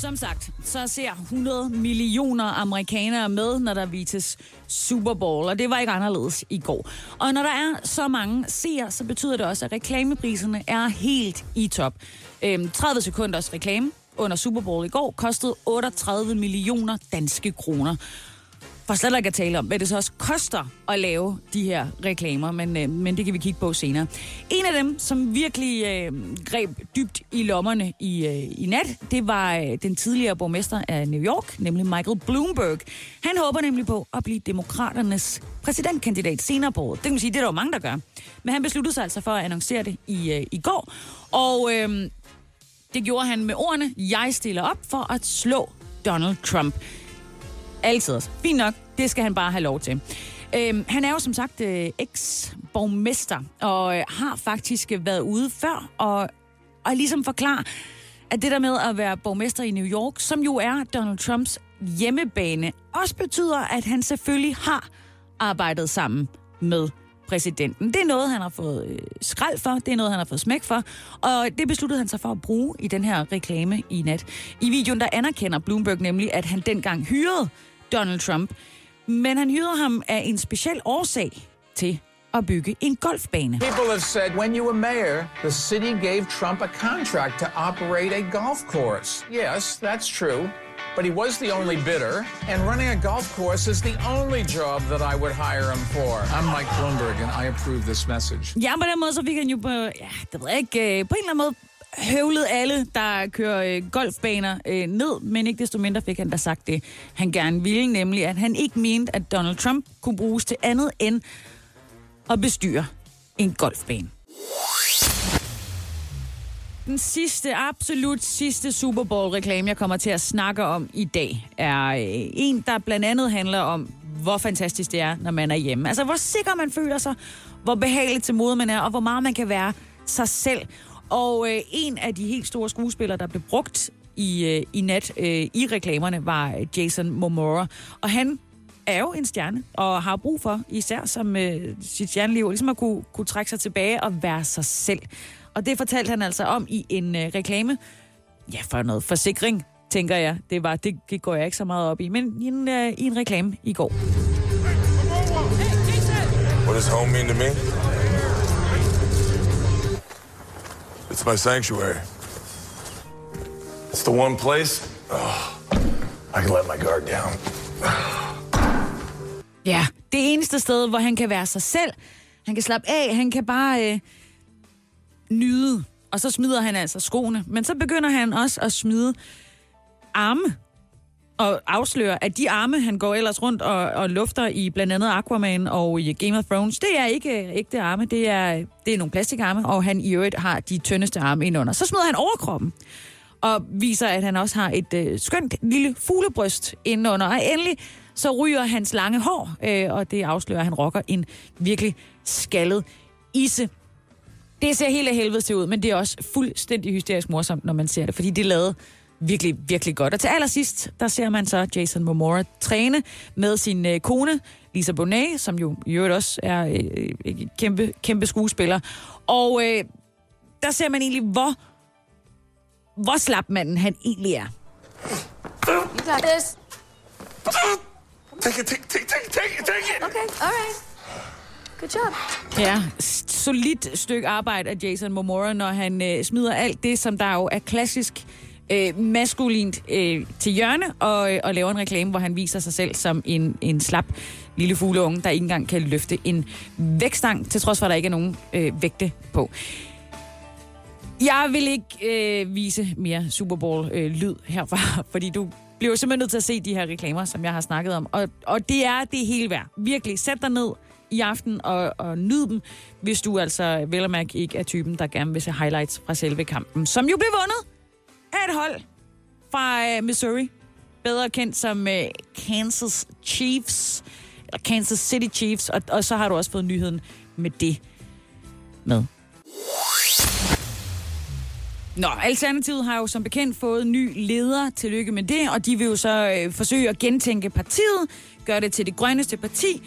Som sagt, så ser 100 millioner amerikanere med, når der vises Super Bowl, og det var ikke anderledes i går. Og når der er så mange seere, så betyder det også, at reklamepriserne er helt i top. Øhm, 30 sekunders reklame under Super Bowl i går kostede 38 millioner danske kroner. For slet ikke at tale om, hvad det så også koster at lave de her reklamer, men, øh, men det kan vi kigge på senere. En af dem, som virkelig øh, greb dybt i lommerne i, øh, i nat, det var øh, den tidligere borgmester af New York, nemlig Michael Bloomberg. Han håber nemlig på at blive demokraternes præsidentkandidat senere på året. Det kan man sige, det er der jo mange, der gør. Men han besluttede sig altså for at annoncere det i, øh, i går, og øh, det gjorde han med ordene, jeg stiller op for at slå Donald Trump. Altid. Fint nok. Det skal han bare have lov til. Øhm, han er jo som sagt øh, eks-borgmester, og øh, har faktisk været ude før, og, og ligesom forklare, at det der med at være borgmester i New York, som jo er Donald Trumps hjemmebane, også betyder, at han selvfølgelig har arbejdet sammen med præsidenten. Det er noget, han har fået øh, skrald for, det er noget, han har fået smæk for, og det besluttede han sig for at bruge i den her reklame i nat. I videoen, der anerkender Bloomberg nemlig, at han dengang hyrede Donald Trump, men han hyrede ham af en speciel årsag til at bygge en golfbane. People have said when you were mayor, the city gave Trump a contract to operate a golf course. Yes, that's true. But he was the only bidder, and running a golf course is the only job that I would hire him for. I'm Mike Bloomberg, and I approve this message. Ja, på den måde så fik han jo på, ja, det ved jeg ikke, øh, på en eller anden måde høvlet alle, der kører øh, golfbaner øh, ned, men ikke desto mindre fik han da sagt det, han gerne ville, nemlig at han ikke mente, at Donald Trump kunne bruges til andet end at bestyre en golfbane. Den sidste, absolut sidste Super Bowl-reklame, jeg kommer til at snakke om i dag, er øh, en, der blandt andet handler om, hvor fantastisk det er, når man er hjemme. Altså, hvor sikker man føler sig, hvor behageligt til mode man er, og hvor meget man kan være sig selv. Og øh, en af de helt store skuespillere, der blev brugt i, øh, i nat øh, i reklamerne, var Jason Momoa. Og han er jo en stjerne, og har brug for, især som øh, sit stjerneliv, ligesom at kunne, kunne trække sig tilbage og være sig selv. Og det fortalte han altså om i en øh, reklame. Ja, for noget forsikring, tænker jeg. Det var det, det går jeg ikke så meget op i, men i en, øh, i en reklame i går. What does home mean to me? It's my sanctuary. It's the one place oh, I can let my guard down. Ja, det eneste sted, hvor han kan være sig selv. Han kan slappe af, han kan bare øh, nyde. Og så smider han altså skoene. Men så begynder han også at smide arme og afsløre, at de arme, han går ellers rundt og, og lufter i blandt andet Aquaman og i Game of Thrones, det er ikke øh, ægte arme, det er, det er nogle plastikarme, og han i øvrigt har de tyndeste arme indunder. Så smider han overkroppen og viser, at han også har et øh, skønt lille fuglebryst indenunder. Og endelig så ryger hans lange hår, øh, og det afslører, at han rocker en virkelig skaldet isse. Det ser helt af helvede til ud, men det er også fuldstændig hysterisk morsomt, når man ser det, fordi det er lavet virkelig, virkelig godt. Og til allersidst, der ser man så Jason Momoa træne med sin øh, kone, Lisa Bonet, som jo i øvrigt også er øh, øh, kæmpe, kæmpe skuespiller. Og øh, der ser man egentlig, hvor, hvor slap manden han egentlig er. You got this. Take it, take, take, take, take it, take it. Okay, all right. Good job. Ja, solidt stykke arbejde af Jason Momoa, når han øh, smider alt det, som der jo er klassisk øh, Øh, maskulint øh, til hjørne, og, øh, og laver en reklame, hvor han viser sig selv som en, en slap lille fugleunge, der ikke engang kan løfte en vægtstang, til trods for, at der ikke er nogen øh, vægte på. Jeg vil ikke øh, vise mere Super Bowl-lyd øh, herfra, fordi du bliver jo simpelthen nødt til at se de her reklamer, som jeg har snakket om. Og, og det er det hele værd. Virkelig, sæt dig ned i aften og, og nyd dem, hvis du altså vel og mærke ikke er typen, der gerne vil se highlights fra selve kampen, som jo blev vundet af et hold fra øh, Missouri, bedre kendt som øh, Kansas Chiefs. eller Kansas City Chiefs, og, og så har du også fået nyheden med det med. Nå, Alternativet har jo som bekendt fået ny leder. Tillykke med det, og de vil jo så øh, forsøge at gentænke partiet, gøre det til det grønneste parti.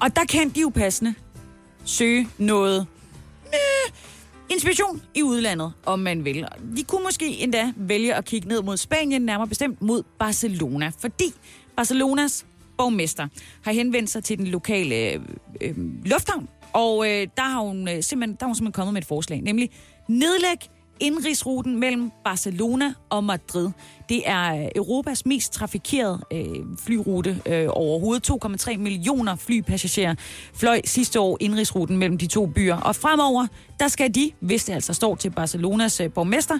Og der kan de jo passende søge noget inspiration i udlandet, om man vil. De kunne måske endda vælge at kigge ned mod Spanien, nærmere bestemt mod Barcelona, fordi Barcelonas borgmester har henvendt sig til den lokale øh, øh, lufthavn, og øh, der, har hun, øh, simpelthen, der har hun simpelthen kommet med et forslag, nemlig nedlæg indrigsruten mellem Barcelona og Madrid. Det er øh, Europas mest trafikerede øh, flyrute øh, overhovedet. 2,3 millioner flypassagerer fløj sidste år indrigsruten mellem de to byer. Og fremover, der skal de, hvis det altså står til Barcelonas øh, borgmester,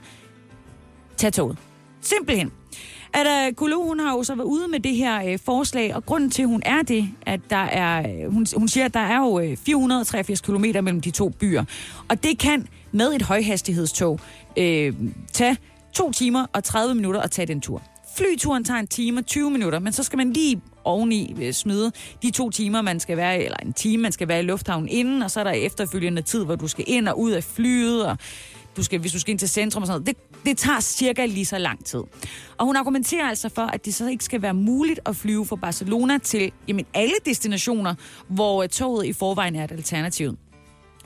tage toget. Simpelthen. At Kolo, hun har jo så været ude med det her øh, forslag, og grunden til, at hun er det, at der er, øh, hun, hun siger, at der er jo øh, 483 km mellem de to byer. Og det kan med et højhastighedstog øh, tage to timer og 30 minutter at tage den tur. Flyturen tager en time og 20 minutter, men så skal man lige oveni øh, smide de to timer, man skal være, eller en time, man skal være i lufthavnen inden, og så er der efterfølgende tid, hvor du skal ind og ud af flyet, og du skal, hvis du skal ind til centrum og sådan noget. Det, det tager cirka lige så lang tid. Og hun argumenterer altså for, at det så ikke skal være muligt at flyve fra Barcelona til jamen, alle destinationer, hvor øh, toget i forvejen er et alternativ.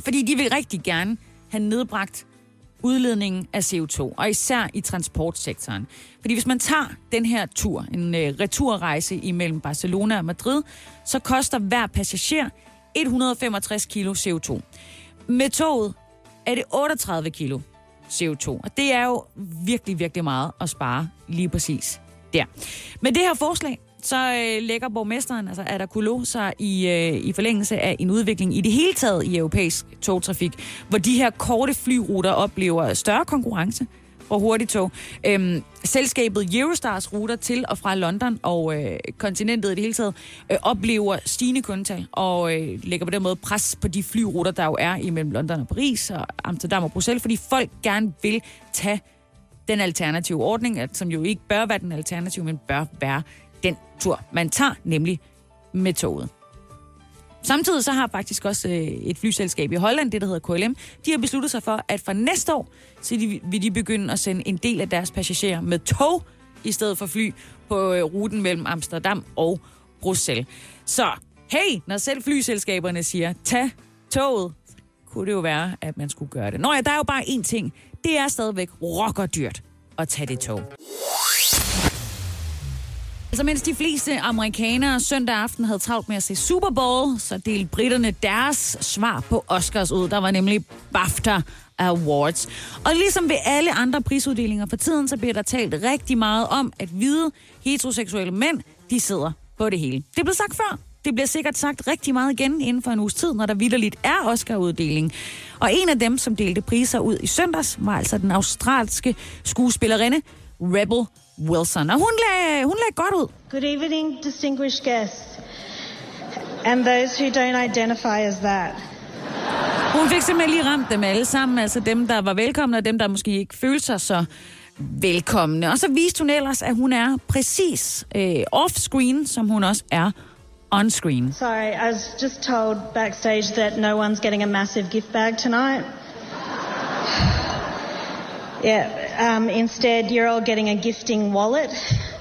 Fordi de vil rigtig gerne have nedbragt udledningen af CO2, og især i transportsektoren. Fordi hvis man tager den her tur, en øh, returrejse imellem Barcelona og Madrid, så koster hver passager 165 kilo CO2. Med toget er det 38 kilo CO2, og det er jo virkelig, virkelig meget at spare lige præcis der. Med det her forslag, så øh, lægger borgmesteren, altså Adakulo, sig i, øh, i forlængelse af en udvikling i det hele taget i europæisk togtrafik, hvor de her korte flyruter oplever større konkurrence fra hurtigtog. Øhm, selskabet Eurostars ruter til og fra London og øh, kontinentet i det hele taget øh, oplever stigende kundetal og øh, lægger på den måde pres på de flyruter, der jo er imellem London og Paris og Amsterdam og Bruxelles, fordi folk gerne vil tage den alternative ordning, som jo ikke bør være den alternative, men bør være den tur, man tager, nemlig med toget. Samtidig så har faktisk også øh, et flyselskab i Holland, det der hedder KLM, de har besluttet sig for, at fra næste år, så de, vil de begynde at sende en del af deres passagerer med tog, i stedet for fly, på øh, ruten mellem Amsterdam og Bruxelles. Så hey, når selv flyselskaberne siger, tag toget, kunne det jo være, at man skulle gøre det. Nå ja, der er jo bare én ting. Det er stadigvæk rockerdyrt at tage det tog. Altså mens de fleste amerikanere søndag aften havde travlt med at se Super Bowl, så delte britterne deres svar på Oscars ud. Der var nemlig BAFTA Awards. Og ligesom ved alle andre prisuddelinger for tiden, så bliver der talt rigtig meget om, at hvide heteroseksuelle mænd, de sidder på det hele. Det blev sagt før. Det bliver sikkert sagt rigtig meget igen inden for en uges tid, når der vidderligt er Oscar-uddeling. Og en af dem, som delte priser ud i søndags, var altså den australske skuespillerinde Rebel Wilson. Og hun lagde, hun lagde godt ud. Good evening, distinguished guests. And those who don't identify as that. Hun fik simpelthen lige ramt dem alle sammen, altså dem, der var velkomne, og dem, der måske ikke følte sig så velkomne. Og så viste hun ellers, at hun er præcis øh, off-screen, som hun også er on-screen. Sorry, I was just told backstage that no one's getting a massive gift bag tonight. Yeah, um, instead, you're all getting a gifting wallet.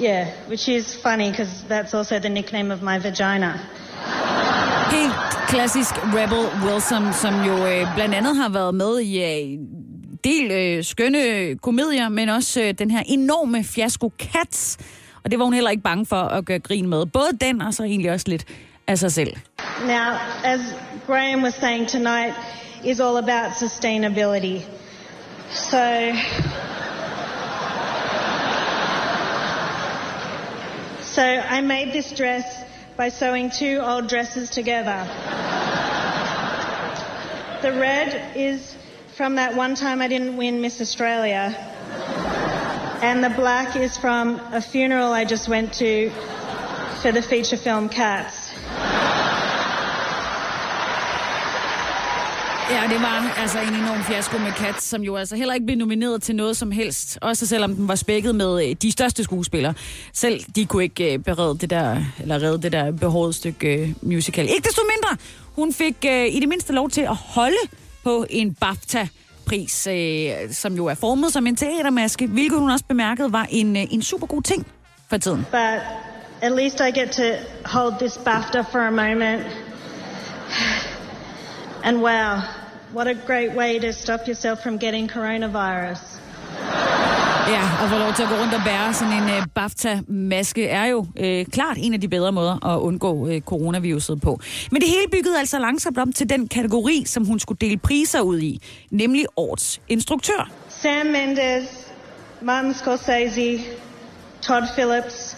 Yeah, which is funny because that's also the nickname of my vagina. Helt klassisk Rebel Wilson, som jo øh, blandt andet har været med i øh, del øh, skønne komedier, men også øh, den her enorme fiasko Cats. Og det var hun heller ikke bange for at gøre grin med. Både den og så egentlig også lidt af sig selv. Now, as Graham was saying tonight, is all about sustainability. So, so I made this dress by sewing two old dresses together. The red is from that one time I didn't win Miss Australia. And the black is from a funeral I just went to for the feature film Cats. Ja, det var altså en enorm fiasko med Kat, som jo altså heller ikke blev nomineret til noget som helst. Også selvom den var spækket med øh, de største skuespillere. Selv de kunne ikke øh, berede det der, eller redde det der behårede stykke øh, musical. Ikke desto mindre, hun fik i det mindste lov til at holde på en BAFTA-pris, som jo er formet som en teatermaske, hvilket hun også bemærkede var en, en super god ting for tiden. But at least I get to hold this BAFTA for a moment. And wow, what a great way to stop yourself from getting coronavirus. Ja, og få lov til at gå rundt og bære sådan en uh, BAFTA-maske er jo uh, klart en af de bedre måder at undgå uh, coronaviruset på. Men det hele byggede altså langsomt om til den kategori, som hun skulle dele priser ud i, nemlig årets instruktør. Sam Mendes, Martin Scorsese, Todd Phillips,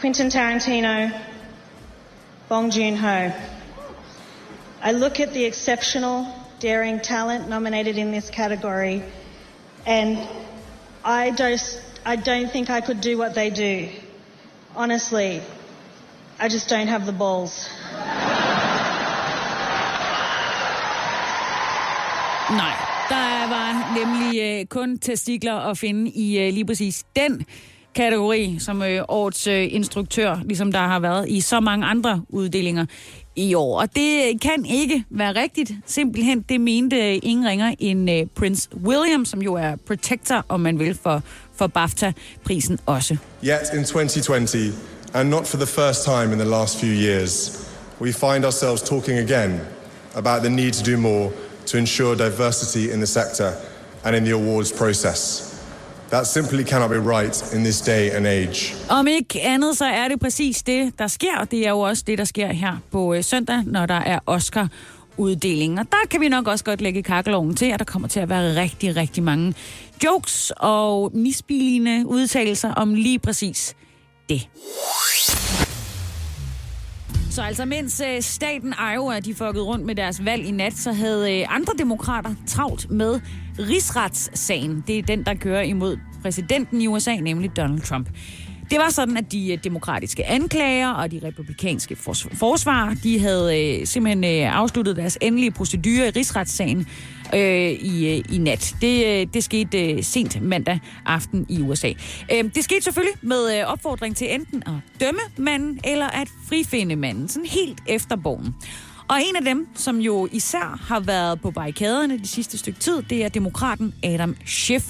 Quentin Tarantino, Bong Joon-ho. I look at the exceptional, daring talent nominated in this category, and I just I don't think I could do what they do. Honestly, I just don't have the balls. Nej, der var nemlig øh, kun testikler at finde i øh, lige præcis den kategori som øh, årets øh, instruktør, ligesom der har været i så mange andre uddelinger i år. Og det kan ikke være rigtigt. Simpelthen, det mente ingen ringer end øh, uh, Prince William, som jo er protector, om man vil, for, for BAFTA-prisen også. Yet in 2020, and not for the first time in the last few years, we find ourselves talking again about the need to do more to ensure diversity in the sector and in the awards process. That simply cannot be right in this day and age. Om ikke andet, så er det præcis det, der sker. Det er jo også det, der sker her på øh, søndag, når der er Oscar uddeling. Og der kan vi nok også godt lægge kakkeloven til, at der kommer til at være rigtig, rigtig mange jokes og misbilligende udtalelser om lige præcis det. Så altså, mens øh, staten Iowa de fuckede rundt med deres valg i nat, så havde øh, andre demokrater travlt med rigsretssagen. Det er den, der kører imod præsidenten i USA, nemlig Donald Trump. Det var sådan, at de øh, demokratiske anklager og de republikanske forsvar, de havde øh, simpelthen øh, afsluttet deres endelige procedure i rigsretssagen øh, i, øh, i nat. Det, øh, det skete øh, sent mandag aften i USA. Øh, det skete selvfølgelig med øh, opfordring til enten at dømme manden eller at frifinde manden, sådan helt efter bogen. Og en af dem, som jo især har været på barrikaderne de sidste stykke tid, det er demokraten Adam Schiff.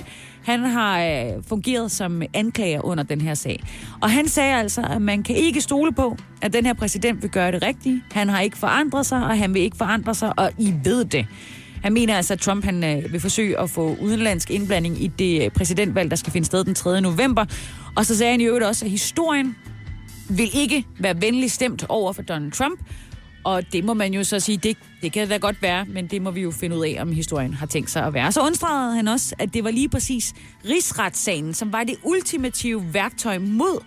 Han har øh, fungeret som anklager under den her sag. Og han sagde altså, at man kan ikke stole på, at den her præsident vil gøre det rigtige. Han har ikke forandret sig, og han vil ikke forandre sig, og I ved det. Han mener altså, at Trump han, øh, vil forsøge at få udenlandsk indblanding i det øh, præsidentvalg, der skal finde sted den 3. november. Og så sagde han i øvrigt også, at historien vil ikke være venlig stemt over for Donald Trump, og det må man jo så sige, det, det kan da godt være, men det må vi jo finde ud af, om historien har tænkt sig at være. Så undstregede han også, at det var lige præcis rigsretssagen, som var det ultimative værktøj mod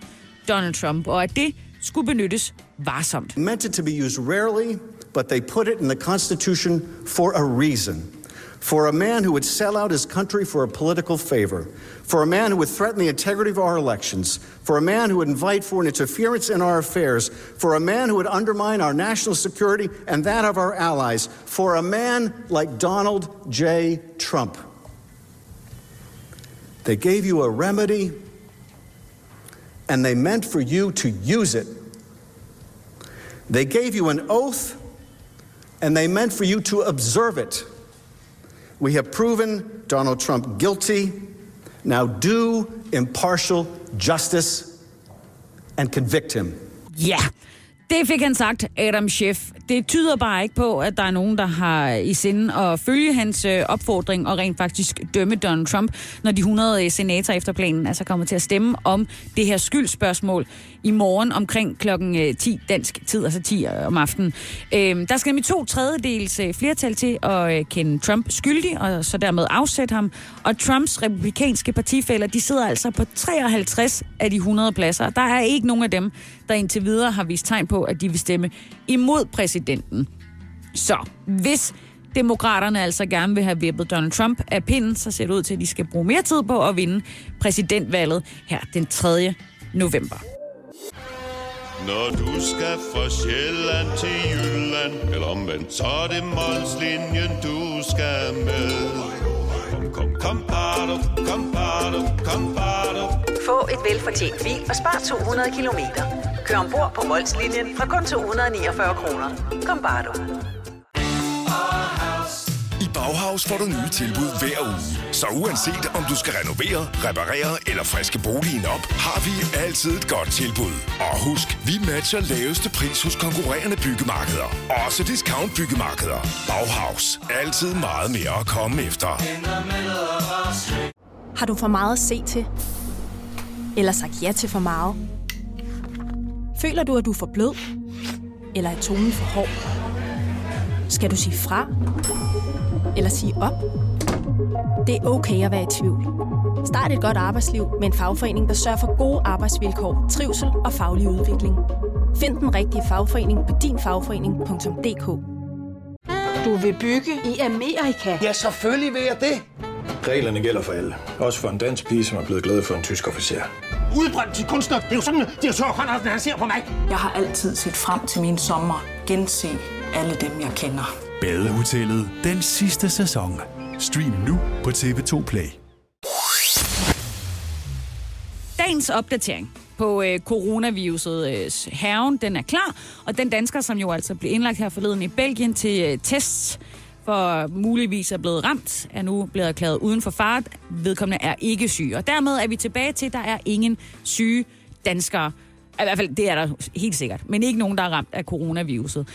Donald Trump, og at det skulle benyttes varsomt. Meant it to be used rarely, but they put it in the Constitution for a reason. For a man who would sell out his country for a political favor. For a man who would threaten the integrity of our elections. For a man who would invite foreign interference in our affairs. For a man who would undermine our national security and that of our allies. For a man like Donald J. Trump. They gave you a remedy and they meant for you to use it. They gave you an oath and they meant for you to observe it. We have proven Donald Trump guilty. Now do impartial justice and convict him. Ja, det fik han sagt, Adam Schiff. Det tyder bare ikke på, at der er nogen, der har i sinde at følge hans øh, opfordring og rent faktisk dømme Donald Trump, når de 100 øh, senatorer efter planen altså kommer til at stemme om det her skyldspørgsmål i morgen omkring klokken øh, 10 dansk tid, altså 10 om aftenen. Øhm, der skal nemlig to tredjedels flertal til at kende Trump skyldig, og så dermed afsætte ham. Og Trumps republikanske partifælder, de sidder altså på 53 af de 100 pladser. Der er ikke nogen af dem, der indtil videre har vist tegn på, at de vil stemme imod præsidenten. Så hvis demokraterne altså gerne vil have vippet Donald Trump af pinden, så ser det ud til, at de skal bruge mere tid på at vinde præsidentvalget her den 3. november. Når du skal fra Sjælland til Jylland Eller omvendt, så er det Molslinjen, du skal med Kom, kom, kom, bado, kom, bado, kom, bado. Få et velfortjent bil og spar 200 kilometer. Kør ombord på Molslinjen fra kun 249 kroner. Kom bare du. I Bauhaus får du nye tilbud hver uge. Så uanset om du skal renovere, reparere eller friske boligen op, har vi altid et godt tilbud. Og husk, vi matcher laveste pris hos konkurrerende byggemarkeder. Også discount byggemarkeder. Bauhaus. Altid meget mere at komme efter. Har du for meget at se til? Eller sagt ja til for meget? Føler du, at du er for blød? Eller er tonen for hård? Skal du sige fra? Eller sige op? Det er okay at være i tvivl. Start et godt arbejdsliv med en fagforening, der sørger for gode arbejdsvilkår, trivsel og faglig udvikling. Find den rigtige fagforening på dinfagforening.dk Du vil bygge i Amerika? Ja, selvfølgelig vil jeg det. Reglerne gælder for alle. Også for en dansk pige, som er blevet glad for en tysk officer. Udbrændt til kunstner. Det er jo sådan, direktør Conradsen, han ser på mig. Jeg har altid set frem til min sommer. Gense alle dem, jeg kender. Badehotellet den sidste sæson. Stream nu på TV2 Play. Dagens opdatering på øh, coronaviruset øh, herven, den er klar. Og den dansker, som jo altså blev indlagt her forleden i Belgien til øh, tests, for muligvis er blevet ramt, er nu blevet erklæret uden for fart. Vedkommende er ikke syg. Og dermed er vi tilbage til, at der er ingen syge danskere. I hvert fald, det er der helt sikkert. Men ikke nogen, der er ramt af coronaviruset.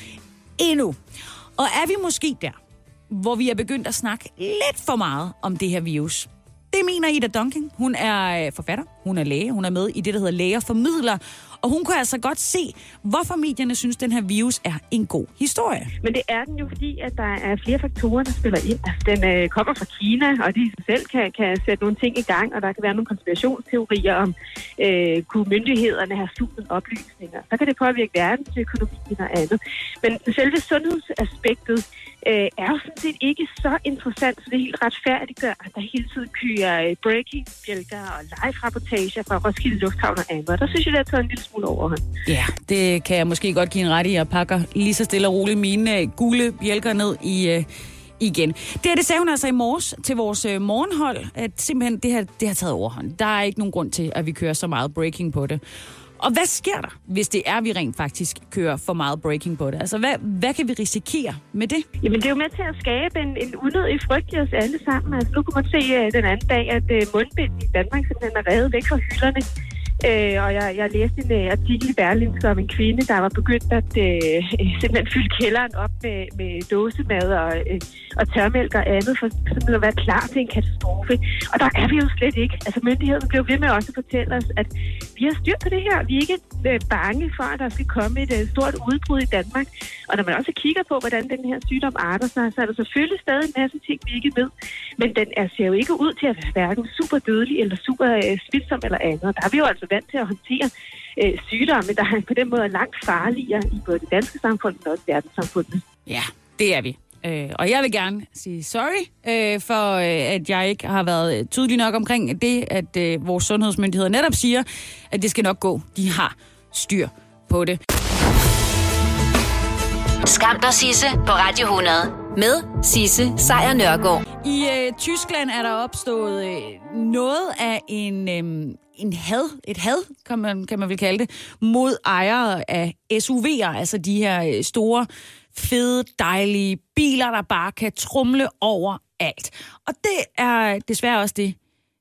Endnu. Og er vi måske der, hvor vi er begyndt at snakke lidt for meget om det her virus? Det mener Ida Dunking. Hun er øh, forfatter, hun er læge, hun er med i det, der hedder Læger Formidler. Og hun kunne altså godt se, hvorfor medierne synes, at den her virus er en god historie. Men det er den jo, fordi at der er flere faktorer, der spiller ind. Altså, den øh, kommer fra Kina, og de selv kan, kan sætte nogle ting i gang, og der kan være nogle konspirationsteorier om, øh, kunne myndighederne have skjult oplysninger. Så kan det påvirke verdensøkonomien og andet. Men selve sundhedsaspektet øh, er jo sådan set ikke så interessant, så det er helt retfærdigt gør, at der hele tiden kører øh, breaking-bjælker og live-rapportager fra Roskilde Lufthavn og andet. Der synes jeg, det har taget en lille smule overhånd. Ja, det kan jeg måske godt give en ret i. Jeg pakker lige så stille og roligt mine øh, gule bjælker ned i... Øh, igen. Det, her, det sagde hun altså i morges til vores øh, morgenhold, at simpelthen det her, det har taget overhånd. Der er ikke nogen grund til, at vi kører så meget breaking på det. Og hvad sker der, hvis det er, at vi rent faktisk kører for meget breaking på det? Altså, hvad, hvad kan vi risikere med det? Jamen, det er jo med til at skabe en, en unødig frygt i os alle sammen. Altså, nu kunne man se uh, den anden dag, at uh, mundbind i Danmark simpelthen er revet væk fra hylderne. Øh, og jeg, jeg læste en uh, artikel i Berlingske om en kvinde, der var begyndt at uh, simpelthen fylde kælderen op med, med dåsemad og, uh, og tørmælk og andet, for simpelthen at være klar til en katastrofe. Og der er vi jo slet ikke. Altså myndighederne blev ved med også at fortælle os, at vi har styr på det her. Vi er ikke uh, bange for, at der skal komme et uh, stort udbrud i Danmark. Og når man også kigger på, hvordan den her sygdom arter sig, så er der selvfølgelig stadig en masse ting, vi ikke ved. Men den er, ser jo ikke ud til at være hverken super dødelig eller super uh, smitsom eller andet. Der er vi jo altså vant til at håndtere øh, sygdomme, der er på den måde langt farligere i både det danske samfund og også verdenssamfundet. Ja, det er vi. Øh, og jeg vil gerne sige sorry øh, for, øh, at jeg ikke har været tydelig nok omkring det, at øh, vores sundhedsmyndigheder netop siger, at det skal nok gå. De har styr på det. Skam dig, Sisse, på Radio 100. Med Sisse Sejr Nørgaard. I øh, Tyskland er der opstået øh, noget af en, øh, en had, et had, kan man, kan man vel kalde det, mod ejere af SUV'er, altså de her øh, store, fede, dejlige biler, der bare kan trumle over alt. Og det er desværre også det,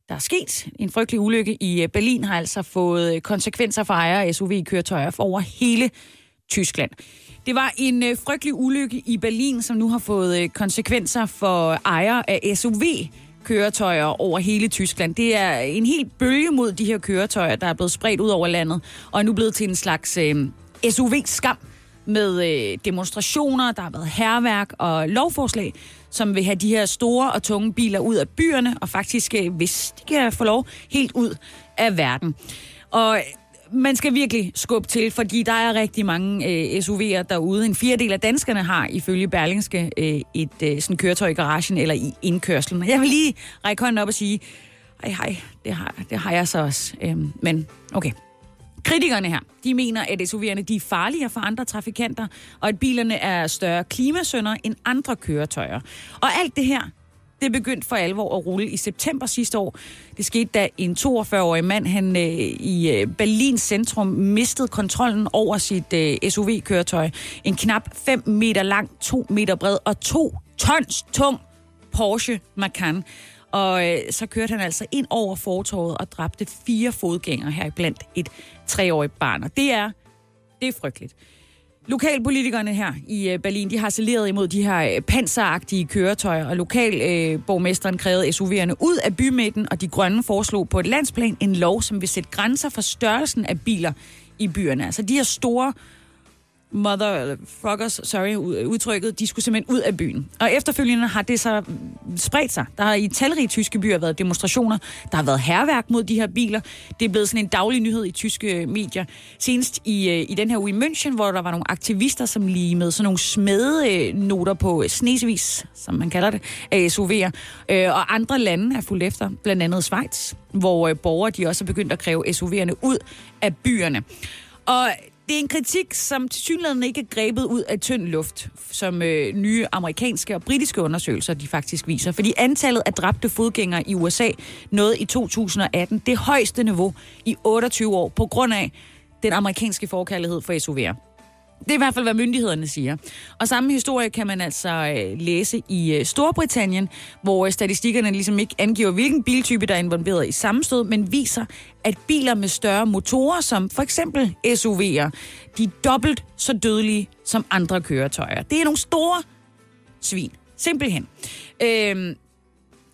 der er sket. En frygtelig ulykke i øh, Berlin har altså fået øh, konsekvenser for ejere af SUV-køretøjer for over hele Tyskland. Det var en frygtelig ulykke i Berlin, som nu har fået konsekvenser for ejere af SUV køretøjer over hele Tyskland. Det er en helt bølge mod de her køretøjer, der er blevet spredt ud over landet, og er nu blevet til en slags øh, SUV-skam med øh, demonstrationer, der har været herværk og lovforslag, som vil have de her store og tunge biler ud af byerne, og faktisk, øh, hvis de kan få lov, helt ud af verden. Og man skal virkelig skubbe til, fordi der er rigtig mange øh, SUV'er derude. En fjerdedel af danskerne har ifølge Berlingske øh, et øh, sådan køretøj i garagen eller i indkørslen. Jeg vil lige række hånden op og sige, ej, hej, det har, det har jeg så også. Øhm, men okay, Kritikerne her, de mener, at SUV'erne de er farligere for andre trafikanter, og at bilerne er større klimasønder end andre køretøjer. Og alt det her, det begyndte for alvor at rulle i september sidste år. Det skete, da en 42-årig mand han, øh, i øh, Berlins centrum mistede kontrollen over sit øh, SUV-køretøj. En knap 5 meter lang, 2 meter bred og 2 tons tung Porsche Macan. Og øh, så kørte han altså ind over fortorvet og dræbte fire fodgængere her blandt et treårigt barn. Og det er, det er frygteligt. Lokalpolitikerne her i øh, Berlin, de har saleret imod de her øh, panseragtige køretøjer, og lokalborgmesteren øh, krævede SUV'erne ud af bymidten, og de grønne foreslog på et landsplan en lov, som vil sætte grænser for størrelsen af biler i byerne. Altså de her store motherfuckers, sorry, udtrykket, de skulle simpelthen ud af byen. Og efterfølgende har det så spredt sig. Der har i talrige tyske byer været demonstrationer. Der har været herværk mod de her biler. Det er blevet sådan en daglig nyhed i tyske øh, medier. Senest i, øh, i den her uge i München, hvor der var nogle aktivister, som lige med sådan nogle smedenoter øh, på snesevis, som man kalder det, af SUV'er. Og andre lande er fuldt efter, blandt andet Schweiz, hvor borgere de også er begyndt at kræve SUV'erne ud af byerne. Og det er en kritik, som til synligheden ikke er grebet ud af tynd luft, som øh, nye amerikanske og britiske undersøgelser de faktisk viser. Fordi antallet af dræbte fodgængere i USA nåede i 2018 det højeste niveau i 28 år, på grund af den amerikanske forkærlighed for SUV'er. Det er i hvert fald, hvad myndighederne siger. Og samme historie kan man altså øh, læse i øh, Storbritannien, hvor øh, statistikkerne ligesom ikke angiver, hvilken biltype, der er involveret i sammenstød, men viser, at biler med større motorer, som for eksempel SUV'er, de er dobbelt så dødelige som andre køretøjer. Det er nogle store svin. Simpelthen. Øh,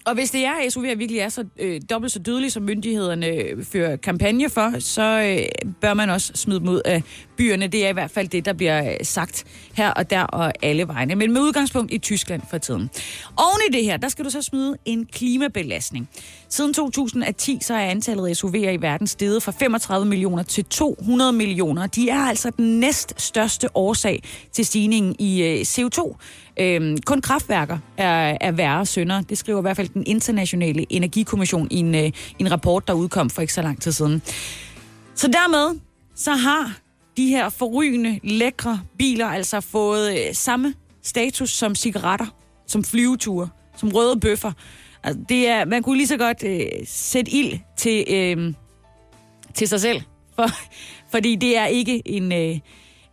og hvis det er, at SUV'er virkelig er så øh, dobbelt så dødelige, som myndighederne øh, fører kampagne for, så øh, bør man også smide dem ud af byerne. Det er i hvert fald det, der bliver øh, sagt her og der og alle vegne. Men med udgangspunkt i Tyskland for tiden. Oven i det her, der skal du så smide en klimabelastning. Siden 2010 så er antallet af SUV'er i verden steget fra 35 millioner til 200 millioner. De er altså den næst største årsag til stigningen i øh, CO2. Øhm, kun kraftværker er, er værre sønder. Det skriver i hvert fald den internationale energikommission i en, øh, en rapport, der udkom for ikke så lang tid siden. Så dermed så har de her forrygende, lækre biler altså fået øh, samme status som cigaretter, som flyveture, som røde bøffer. Altså, det er, man kunne lige så godt øh, sætte ild til, øh, til sig selv, for, fordi det er ikke en... Øh,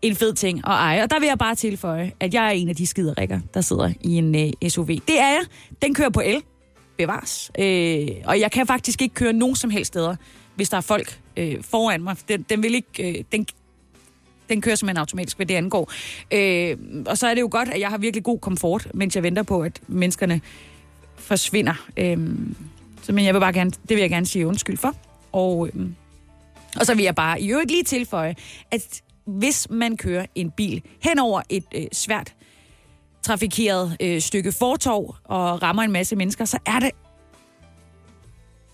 en fed ting at eje. Og der vil jeg bare tilføje, at jeg er en af de skiderikker, der sidder i en øh, SUV. Det er jeg. Den kører på el. Bevares. Øh, og jeg kan faktisk ikke køre nogen som helst steder, hvis der er folk øh, foran mig. Den, den vil ikke... Øh, den, den kører simpelthen automatisk, hvad det angår. Øh, og så er det jo godt, at jeg har virkelig god komfort, mens jeg venter på, at menneskerne forsvinder. Øh, så men jeg vil bare gerne, det vil jeg gerne sige undskyld for. Og, øh, og så vil jeg bare i øvrigt lige tilføje, at hvis man kører en bil hen over et øh, svært trafikeret øh, stykke fortov og rammer en masse mennesker, så er det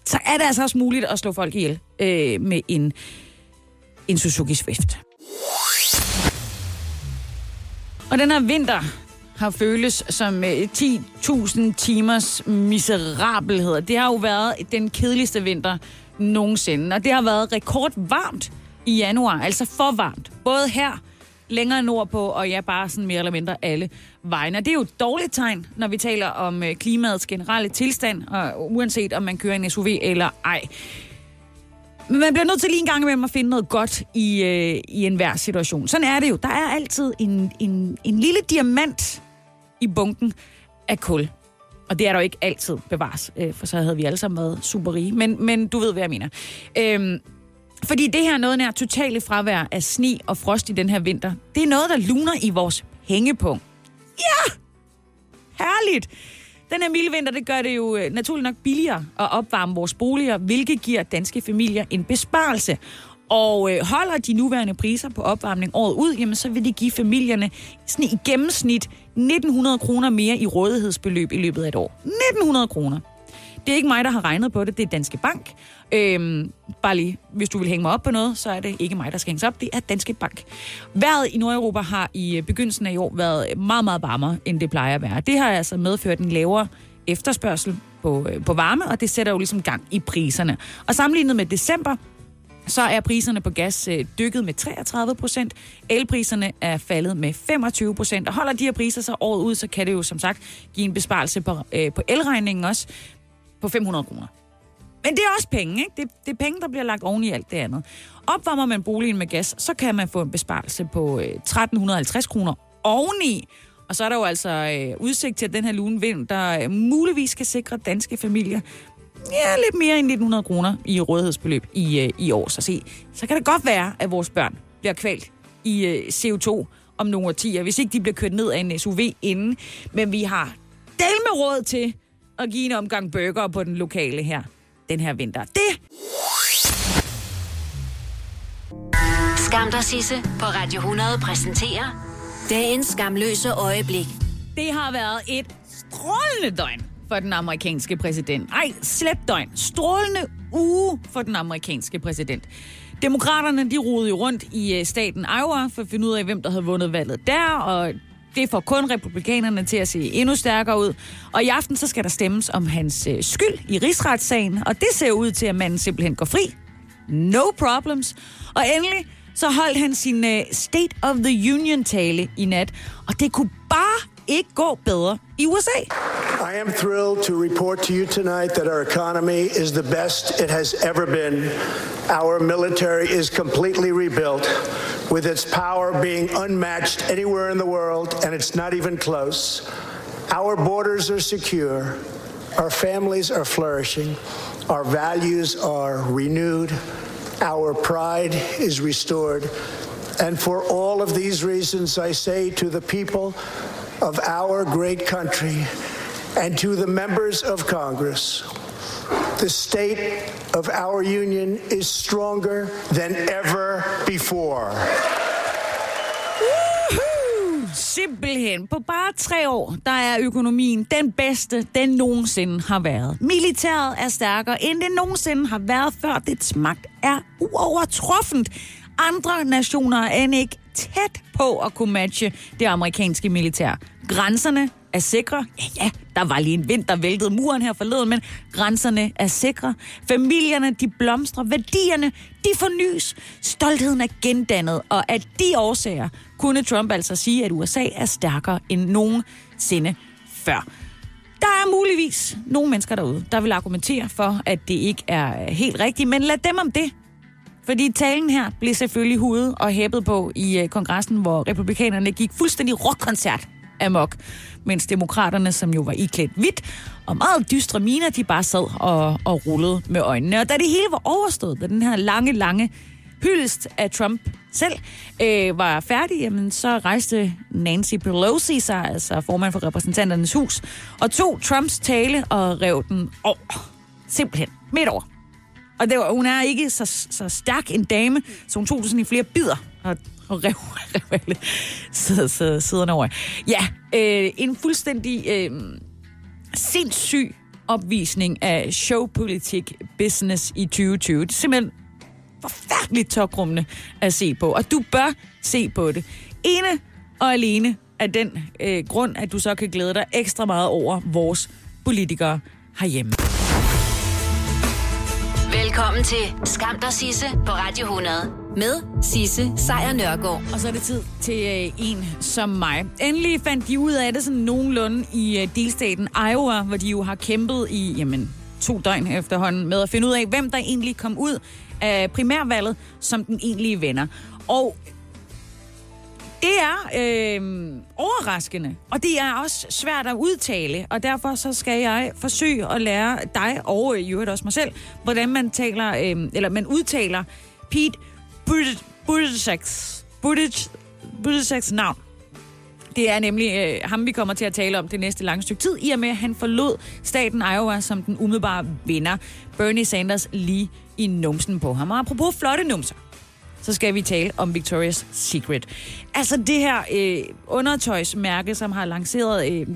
så er det altså også muligt at slå folk ihjel øh, med en, en Suzuki Swift. Og den her vinter har føles som øh, 10.000 timers miserabelhed. Det har jo været den kedeligste vinter nogensinde, og det har været rekordvarmt i januar, altså for varmt. Både her, længere nordpå, og ja, bare sådan mere eller mindre alle vegne. det er jo et dårligt tegn, når vi taler om øh, klimaets generelle tilstand, og uanset om man kører en SUV eller ej. Men man bliver nødt til lige en gang imellem at finde noget godt i, øh, i enhver situation. Sådan er det jo. Der er altid en, en, en lille diamant i bunken af kul. Og det er der jo ikke altid bevares, øh, for så havde vi alle sammen været super rige. Men, men du ved, hvad jeg mener. Øhm, fordi det her noget nær totale fravær af sne og frost i den her vinter, det er noget, der luner i vores hængepunkt. Ja! Herligt! Den her milde vinter, det gør det jo naturlig naturligt nok billigere at opvarme vores boliger, hvilket giver danske familier en besparelse. Og øh, holder de nuværende priser på opvarmning året ud, jamen så vil det give familierne sådan i gennemsnit 1900 kroner mere i rådighedsbeløb i løbet af et år. 1900 kroner. Det er ikke mig, der har regnet på det, det er Danske Bank. Øhm, bare lige, hvis du vil hænge mig op på noget, så er det ikke mig, der skal hænges op, det er Danske Bank. Vejret i Nordeuropa har i øh, begyndelsen af i år været meget, meget varmere, end det plejer at være. Det har altså medført en lavere efterspørgsel på, øh, på varme, og det sætter jo ligesom gang i priserne. Og sammenlignet med december, så er priserne på gas øh, dykket med 33 procent. Elpriserne er faldet med 25 procent. Og holder de her priser så året ud, så kan det jo som sagt give en besparelse på, øh, på elregningen også på 500 kroner. Men det er også penge, ikke? Det, det er penge, der bliver lagt oven i alt det andet. Opvarmer man boligen med gas, så kan man få en besparelse på øh, 1350 kroner oveni. Og så er der jo altså øh, udsigt til, at den her lune vind, der øh, muligvis kan sikre danske familier ja, lidt mere end 1900 kroner i rådighedsbeløb i, øh, i år. Så se, så kan det godt være, at vores børn bliver kvalt i øh, CO2 om nogle årtier, hvis ikke de bliver kørt ned af en SUV inden. Men vi har del med råd til at give en omgang burger på den lokale her den her vinter. Det Skam dig, Sisse, på Radio 100 præsenterer dagens skamløse øjeblik. Det har været et strålende døgn for den amerikanske præsident. Ej, slet døgn. Strålende uge for den amerikanske præsident. Demokraterne, de rodede jo rundt i øh, staten Iowa for at finde ud af, hvem der havde vundet valget der, og det får kun republikanerne til at se endnu stærkere ud. Og i aften så skal der stemmes om hans øh, skyld i rigsretssagen, og det ser ud til, at manden simpelthen går fri. No problems. Og endelig så holdt han sin øh, State of the Union-tale i nat, og det kunne bare ikke bedre i USA. I am thrilled to report to you tonight that our economy is the best it has ever been. Our military is completely rebuilt, with its power being unmatched anywhere in the world, and it's not even close. Our borders are secure. Our families are flourishing. Our values are renewed. Our pride is restored. And for all of these reasons, I say to the people of our great country and to the members of Congress, the state of our union is stronger than ever before. Simpelthen. På bare tre år, der er økonomien den bedste, den nogensinde har været. Militæret er stærkere, end det nogensinde har været før. Dets magt er uovertruffent. Andre nationer er end ikke tæt på at kunne matche det amerikanske militær. Grænserne er sikre. Ja, ja, der var lige en vind, der væltede muren her forleden, men grænserne er sikre. Familierne, de blomstrer. Værdierne, de fornyes. Stoltheden er gendannet. Og af de årsager kunne Trump altså sige, at USA er stærkere end nogensinde før. Der er muligvis nogle mennesker derude, der vil argumentere for, at det ikke er helt rigtigt, men lad dem om det. Fordi talen her blev selvfølgelig hudet og hæppet på i øh, kongressen, hvor republikanerne gik fuldstændig rockkoncert amok, mens demokraterne, som jo var iklædt hvidt og meget dystre miner, de bare sad og, og rullede med øjnene. Og da det hele var overstået, da den her lange, lange hyldest af Trump selv øh, var færdig, jamen, så rejste Nancy Pelosi sig, altså formand for repræsentanternes hus, og tog Trumps tale og rev den over. Simpelthen. Midt over. Og det var, hun er ikke så, så stærk en dame, så hun tog det sådan i flere bidder og, og rev, rev alle så, så, siderne over. Ja, øh, en fuldstændig øh, sindssyg opvisning af showpolitik business i 2020. Det er simpelthen forfærdeligt tokrummende at se på, og du bør se på det. Ene og alene af den øh, grund, at du så kan glæde dig ekstra meget over vores politikere herhjemme. Velkommen til Skam der Sisse på Radio 100 med Sisse Sejr Nørgaard. Og så er det tid til øh, en som mig. Endelig fandt de ud af det sådan nogenlunde i øh, delstaten Iowa, hvor de jo har kæmpet i jamen, to døgn efterhånden med at finde ud af, hvem der egentlig kom ud af primærvalget som den egentlige vinder. Og det er øh, overraskende, og det er også svært at udtale, og derfor så skal jeg forsøge at lære dig, og øh, i øvrigt også mig selv, hvordan man taler, øh, eller man udtaler Pete Buttigieg's, Buttigieg, Buttigieg's navn. Det er nemlig øh, ham, vi kommer til at tale om det næste lange stykke tid, i og med, at han forlod staten Iowa som den umiddelbare vinder. Bernie Sanders lige i numsen på ham. Og apropos flotte numser, så skal vi tale om Victoria's Secret. Altså det her øh, undertøjsmærke, som har lanceret øh,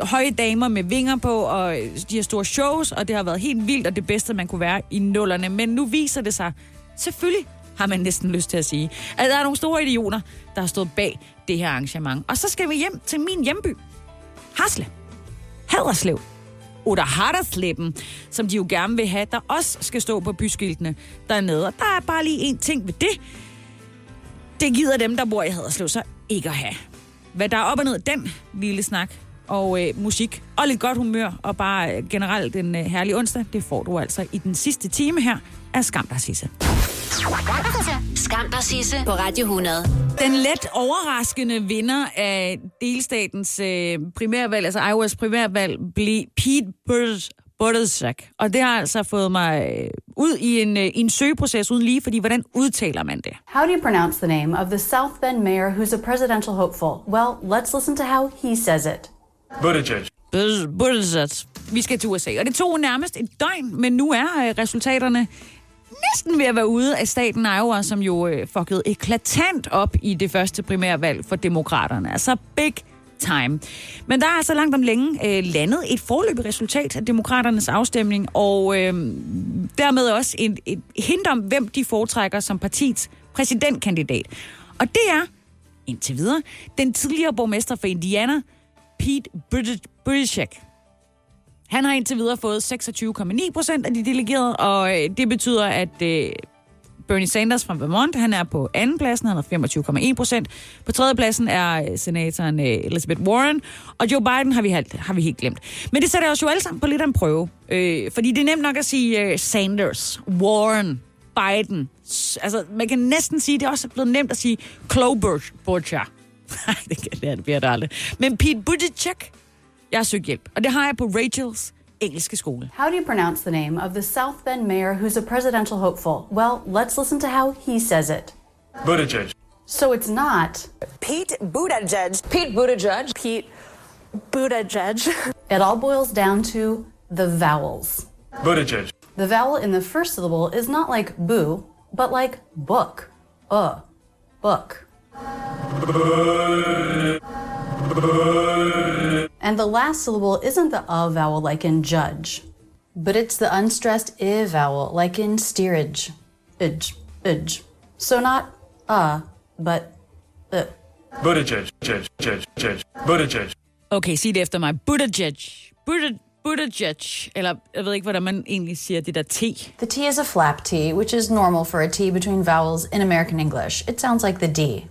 høje damer med vinger på, og øh, de har store shows, og det har været helt vildt, og det bedste, man kunne være i nullerne. Men nu viser det sig, selvfølgelig har man næsten lyst til at sige, at der er nogle store idioter, der har stået bag det her arrangement. Og så skal vi hjem til min hjemby. Hasle. Haderslev. Oder Hadersleppen, som de jo gerne vil have, der også skal stå på byskiltene dernede. Og der er bare lige en ting ved det. Det gider dem, der bor i Haderslev, så ikke at have. Hvad der er op og ned den lille snak og øh, musik og lidt godt humør og bare øh, generelt en øh, herlig onsdag, det får du altså i den sidste time her af Skam der Sisse. Skam dig, Sisse, på Radio 100. Den let overraskende vinder af delstatens øh, primærvalg, altså Iowas primærvalg, blev Pete Buttigieg. Og det har altså fået mig øh, ud i en, øh, en søgeproces uden lige, fordi hvordan udtaler man det? How do you pronounce the name of the South Bend mayor who's a presidential hopeful? Well, let's listen to how he says it. Buttigieg. Buttigieg. Vi skal til USA, og det tog nærmest et døgn, men nu er øh, resultaterne næsten ved at være ude af staten Iowa, som jo øh, fuckede eklatant op i det første primærvalg for demokraterne. Altså big time. Men der er altså langt om længe øh, landet et forløbigt resultat af demokraternes afstemning, og øh, dermed også et, et hint om, hvem de foretrækker som partiets præsidentkandidat. Og det er, indtil videre, den tidligere borgmester for Indiana, Pete Buttigieg. Han har indtil videre fået 26,9 procent af de delegerede, og øh, det betyder, at øh, Bernie Sanders fra Vermont, han er på anden pladsen, han har 25,1 procent. På tredje pladsen er øh, senatoren øh, Elizabeth Warren, og Joe Biden har vi, helt, har vi helt glemt. Men det sætter os jo alle sammen på lidt af en prøve, øh, fordi det er nemt nok at sige Sanders, Warren, Biden. Altså, man kan næsten sige, det er også blevet nemt at sige Klobuchar. Nej, det, kan, det bliver det aldrig. Men Pete Buttigieg, jeg har søgt hjælp, og det har jeg på Rachels engelske skole. How do you pronounce the name of the South Bend mayor who's a presidential hopeful? Well, let's listen to how he says it. Buttigieg. So it's not Pete Buttigieg. Pete Buttigieg. Pete Buttigieg. It all boils down to the vowels. Buttigieg. The vowel in the first syllable is not like boo, but like book. Uh, book. And the last syllable isn't the uh vowel like in judge, but it's the unstressed i vowel like in steerage. Idge, idge. So not uh, but uh. Buttigieg. Buttigieg. Buttigieg. Buttigieg. Okay, sig det efter mig. Buttigieg. Buttigieg. Buttigieg, eller jeg ved ikke, hvordan man egentlig siger det der T. The T is a flap T, which is normal for a T between vowels in American English. It sounds like the D.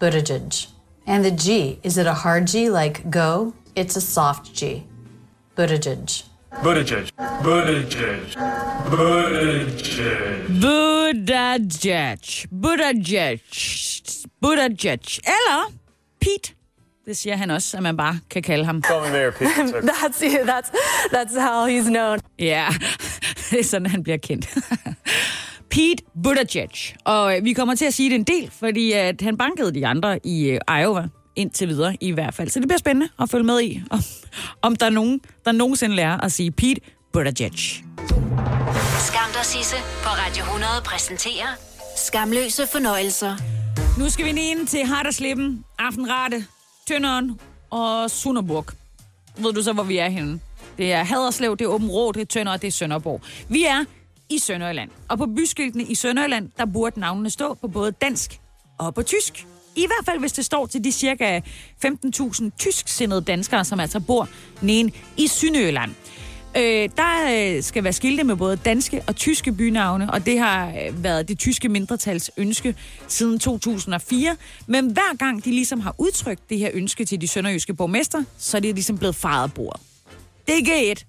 Buttigieg. And the G, is it a hard G like go? It's a soft G. Buttigieg. Buttigieg. Buttigieg. Buttigieg. Buttigieg. Buttigieg. Buttigieg. Eller Pete. Det siger han også, at man bare kan kalde ham. Call me Mayor Pete. that's that's that's how he's known. Ja, det er sådan, han bliver kendt. Pete Buttigieg. Og øh, vi kommer til at sige det en del, fordi at han bankede de andre i øh, Iowa indtil videre i hvert fald. Så det bliver spændende at følge med i, om, om der er nogen, der nogensinde lærer at sige Pete Buttigieg. Skam dig, Sisse, på Radio 100 præsenterer Skamløse fornøjelser. Nu skal vi ind til Harderslippen, Aftenrate, Tønderen og Sunderburg. Ved du så, hvor vi er henne? Det er Haderslev, det er Åben Rå, det er Tønder og det er Sønderborg. Vi er i Sønderjylland. Og på byskiltene i Sønderjylland, der burde navnene stå på både dansk og på tysk. I hvert fald, hvis det står til de cirka 15.000 tysksindede danskere, som altså bor nede i Sønderjylland. Øh, der øh, skal være skilte med både danske og tyske bynavne, og det har øh, været det tyske mindretals ønske siden 2004. Men hver gang de ligesom har udtrykt det her ønske til de sønderjyske borgmester, så er det ligesom blevet faret bordet. Det er G1,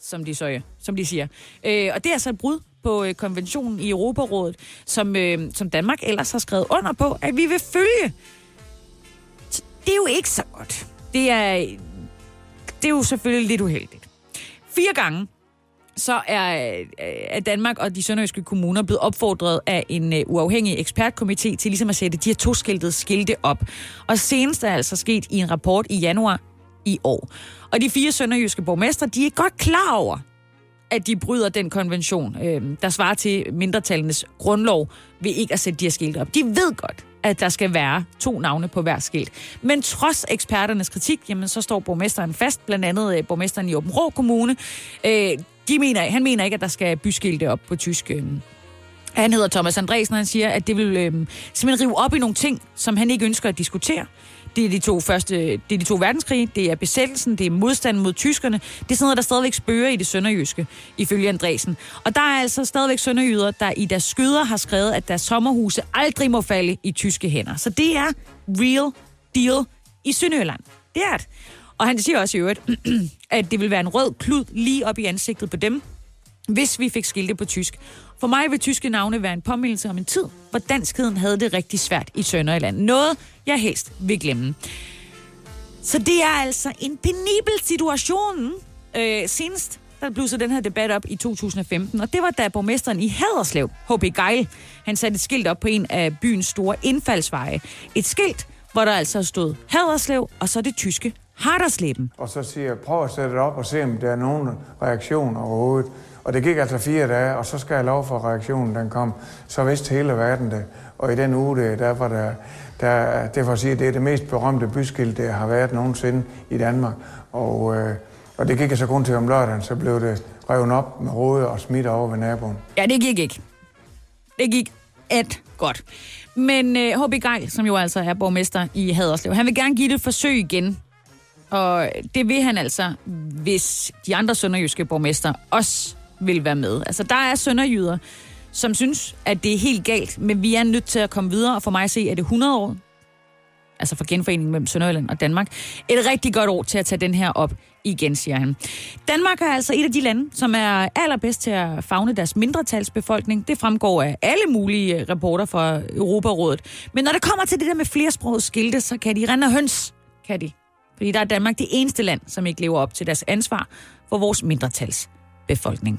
som de, så, som de siger. Øh, og det er altså et brud på øh, konventionen i Europarådet, som, øh, som Danmark ellers har skrevet under på, at vi vil følge. Det er jo ikke så godt. Det er, det er jo selvfølgelig lidt uheldigt. Fire gange så er, øh, er Danmark og de sønderjyske kommuner blevet opfordret af en uh, uafhængig ekspertkomité til ligesom at sætte de her to skiltede skilte op. Og senest er altså sket i en rapport i januar i år. Og de fire sønderjyske borgmestre, de er godt klar over, at de bryder den konvention, øh, der svarer til mindretallenes grundlov, ved ikke at sætte de her skilte op. De ved godt, at der skal være to navne på hver skilt. Men trods eksperternes kritik, jamen, så står borgmesteren fast, blandt andet øh, borgmesteren i Åben Rå Kommune. Øh, de mener, han mener ikke, at der skal byskilte op på tysk. Øh. Han hedder Thomas Andresen, og han siger, at det vil øh, simpelthen rive op i nogle ting, som han ikke ønsker at diskutere. Det er de to første, det er de to verdenskrige, det er besættelsen, det er modstanden mod tyskerne. Det er sådan noget, der stadigvæk spørger i det sønderjyske, ifølge Andresen. Og der er altså stadigvæk sønderjyder, der i deres skyder har skrevet, at deres sommerhuse aldrig må falde i tyske hænder. Så det er real deal i Sønderjylland. Det er det. Og han siger også i øvrigt, at det vil være en rød klud lige op i ansigtet på dem, hvis vi fik skilte på tysk. For mig vil tyske navne være en påmindelse om en tid, hvor danskheden havde det rigtig svært i Sønderjylland. Noget, jeg helst vil glemme. Så det er altså en penibel situation. Øh, senest der blussede den her debat op i 2015, og det var da borgmesteren i Haderslev, H.P. Geil, han satte et skilt op på en af byens store indfaldsveje. Et skilt, hvor der altså stod Haderslev, og så det tyske Hardersleben. Og så siger jeg, prøv at sætte det op og se, om der er nogen reaktion overhovedet. Og det gik altså fire dage, og så skal jeg lov for, at reaktionen den kom. Så vidste hele verden det. Og i den uge, det, der var der, der, det for at sige, det er det mest berømte byskilt, der har været nogensinde i Danmark. Og, øh, og det gik så kun til om lørdagen, så blev det revet op med rode og smidt over ved naboen. Ja, det gik ikke. Det gik et godt. Men øh, H.B. Geil, som jo altså er borgmester i Haderslev, han vil gerne give det et forsøg igen. Og det vil han altså, hvis de andre sønderjyske borgmester også vil være med. Altså, der er sønderjyder, som synes, at det er helt galt, men vi er nødt til at komme videre, og for mig at se, at det 100 år, altså for genforeningen mellem Sønderjylland og Danmark, et rigtig godt år til at tage den her op igen, siger han. Danmark er altså et af de lande, som er allerbedst til at fagne deres mindretalsbefolkning. Det fremgår af alle mulige øh, rapporter fra Europarådet. Men når det kommer til det der med flersproget skilte, så kan de rende høns, kan de. Fordi der er Danmark det eneste land, som ikke lever op til deres ansvar for vores befolkning.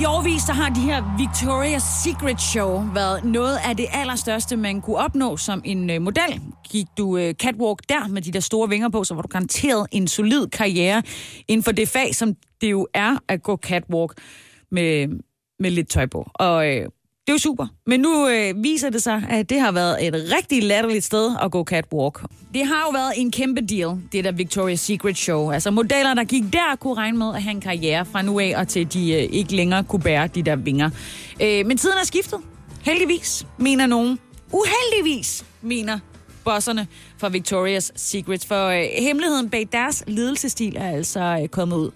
I årvis så har de her Victoria's Secret Show været noget af det allerstørste, man kunne opnå som en øh, model. Gik du øh, catwalk der med de der store vinger på, så var du garanteret en solid karriere inden for det fag, som det jo er at gå catwalk med, med lidt tøj på. Og øh, det er jo super. Men nu øh, viser det sig, at det har været et rigtig latterligt sted at gå catwalk. Det har jo været en kæmpe deal, det der Victoria's Secret Show. Altså modeller, der gik der, kunne regne med at have en karriere fra nu af, og til de øh, ikke længere kunne bære de der vinger. Øh, men tiden er skiftet. Heldigvis, mener nogen. Uheldigvis, mener bosserne fra Victoria's Secret. For øh, hemmeligheden bag deres ledelsestil er altså øh, kommet ud.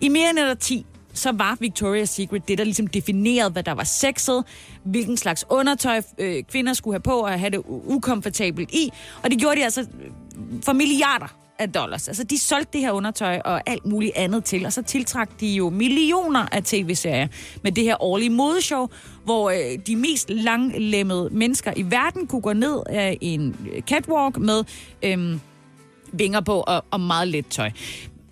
I mere end et 10 så var Victoria's Secret det, der ligesom definerede, hvad der var sexet, hvilken slags undertøj øh, kvinder skulle have på og have det ukomfortabelt i. Og det gjorde de altså øh, for milliarder af dollars. Altså, de solgte det her undertøj og alt muligt andet til, og så tiltrak de jo millioner af tv-serier med det her årlige modeshow, hvor øh, de mest langlemmede mennesker i verden kunne gå ned af en catwalk med øh, vinger på og, og meget let tøj.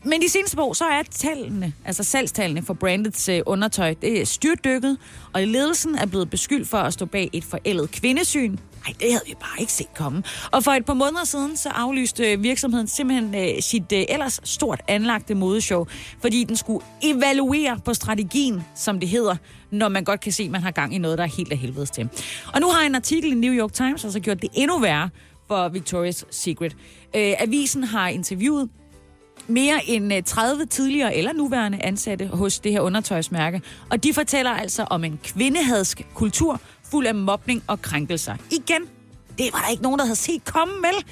Men de seneste år, så er tallene, altså salgstallene for brandets øh, undertøj, det er styrtdykket, og ledelsen er blevet beskyldt for at stå bag et forældet kvindesyn. Nej, det havde vi bare ikke set komme. Og for et par måneder siden, så aflyste øh, virksomheden simpelthen øh, sit øh, ellers stort anlagte modeshow, fordi den skulle evaluere på strategien, som det hedder, når man godt kan se, at man har gang i noget, der er helt af helvedes til. Og nu har en artikel i New York Times altså gjort det endnu værre for Victoria's Secret. Øh, avisen har interviewet mere end øh, 30 tidligere eller nuværende ansatte hos det her undertøjsmærke. Og de fortæller altså om en kvindehadsk kultur fuld af mobning og krænkelser. Igen, det var der ikke nogen, der havde set komme, vel?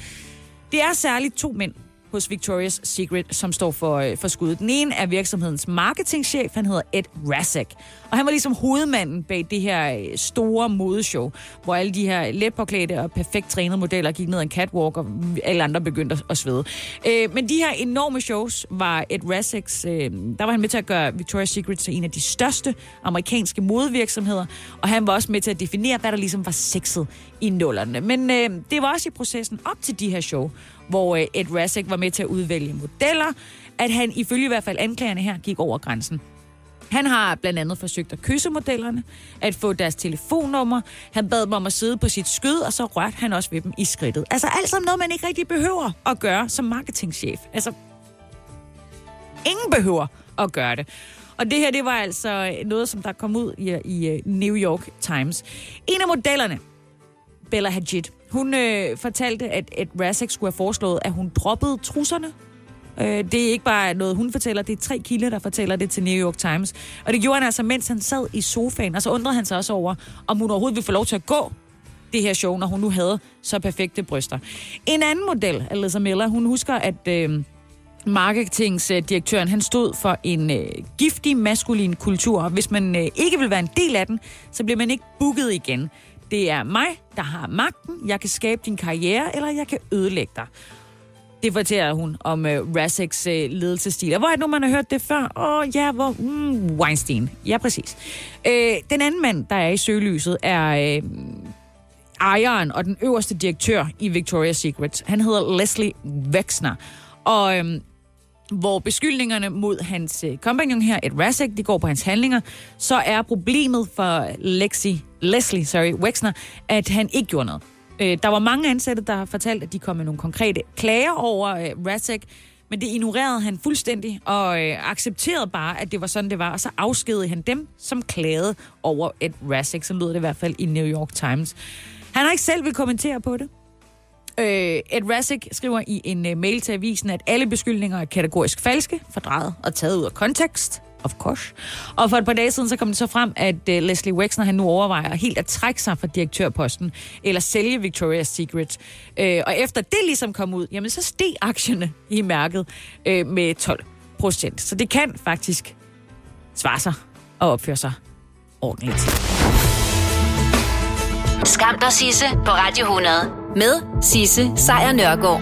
Det er særligt to mænd hos Victoria's Secret, som står for, øh, for skuddet. Den ene er virksomhedens marketingchef, han hedder Ed Rasek. Og han var ligesom hovedmanden bag det her øh, store modeshow, hvor alle de her letpåklædte og perfekt trænede modeller gik ned ad en catwalk, og alle andre begyndte at svede. Øh, men de her enorme shows var Ed Raseks, øh, der var han med til at gøre Victoria's Secret til en af de største amerikanske modevirksomheder, og han var også med til at definere, hvad der ligesom var sexet i nullerne. Men øh, det var også i processen op til de her show, hvor øh, Ed Rasek var med til at udvælge modeller, at han ifølge i hvert fald anklagerne her gik over grænsen. Han har blandt andet forsøgt at kysse modellerne, at få deres telefonnummer. Han bad dem om at sidde på sit skød, og så rørte han også ved dem i skridtet. Altså alt sammen noget, man ikke rigtig behøver at gøre som marketingchef. Altså, ingen behøver at gøre det. Og det her, det var altså noget, som der kom ud i, i øh, New York Times. En af modellerne, Bella Hadid, hun øh, fortalte, at, at Rasek skulle have foreslået, at hun droppede trusserne. Øh, det er ikke bare noget, hun fortæller, det er tre kilder, der fortæller det til New York Times. Og det gjorde han altså, mens han sad i sofaen, og så undrede han sig også over, om hun overhovedet ville få lov til at gå det her show, når hun nu havde så perfekte bryster. En anden model, Alyssa Miller, hun husker, at øh, marketingsdirektøren, han stod for en øh, giftig maskulin kultur. Hvis man øh, ikke vil være en del af den, så bliver man ikke booket igen. Det er mig, der har magten. Jeg kan skabe din karriere, eller jeg kan ødelægge dig. Det fortæller hun om øh, Rassiks øh, ledelsesstil. Og hvor er det nu, man har hørt det før? Åh, oh, ja, hvor... Mm, Weinstein. Ja, præcis. Øh, den anden mand, der er i søgelyset, er øh, ejeren og den øverste direktør i Victoria's Secret. Han hedder Leslie Wexner. Og øhm, hvor beskyldningerne mod hans øh, kompagnon her, Ed Rasek, de går på hans handlinger, så er problemet for Lexi, Leslie sorry, Wexner, at han ikke gjorde noget. Øh, der var mange ansatte, der har fortalt, at de kom med nogle konkrete klager over øh, Rassick, men det ignorerede han fuldstændig og øh, accepterede bare, at det var sådan, det var. Og så afskedede han dem, som klagede over et Rassick, som lyder det i hvert fald i New York Times. Han har ikke selv vil kommentere på det. Øh, Ed Rasik skriver i en øh, mail til avisen, at alle beskyldninger er kategorisk falske, fordrejet og taget ud af kontekst. Of course. Og for et par dage siden, så kom det så frem, at uh, Leslie Wexner, han nu overvejer helt at trække sig fra direktørposten, eller sælge Victoria's Secret. Uh, og efter det ligesom kom ud, jamen så steg aktierne i mærket uh, med 12 procent. Så det kan faktisk svare sig og opføre sig ordentligt. Skam dig, Sisse, på Radio 100. Med Sisse Sejr Nørgaard.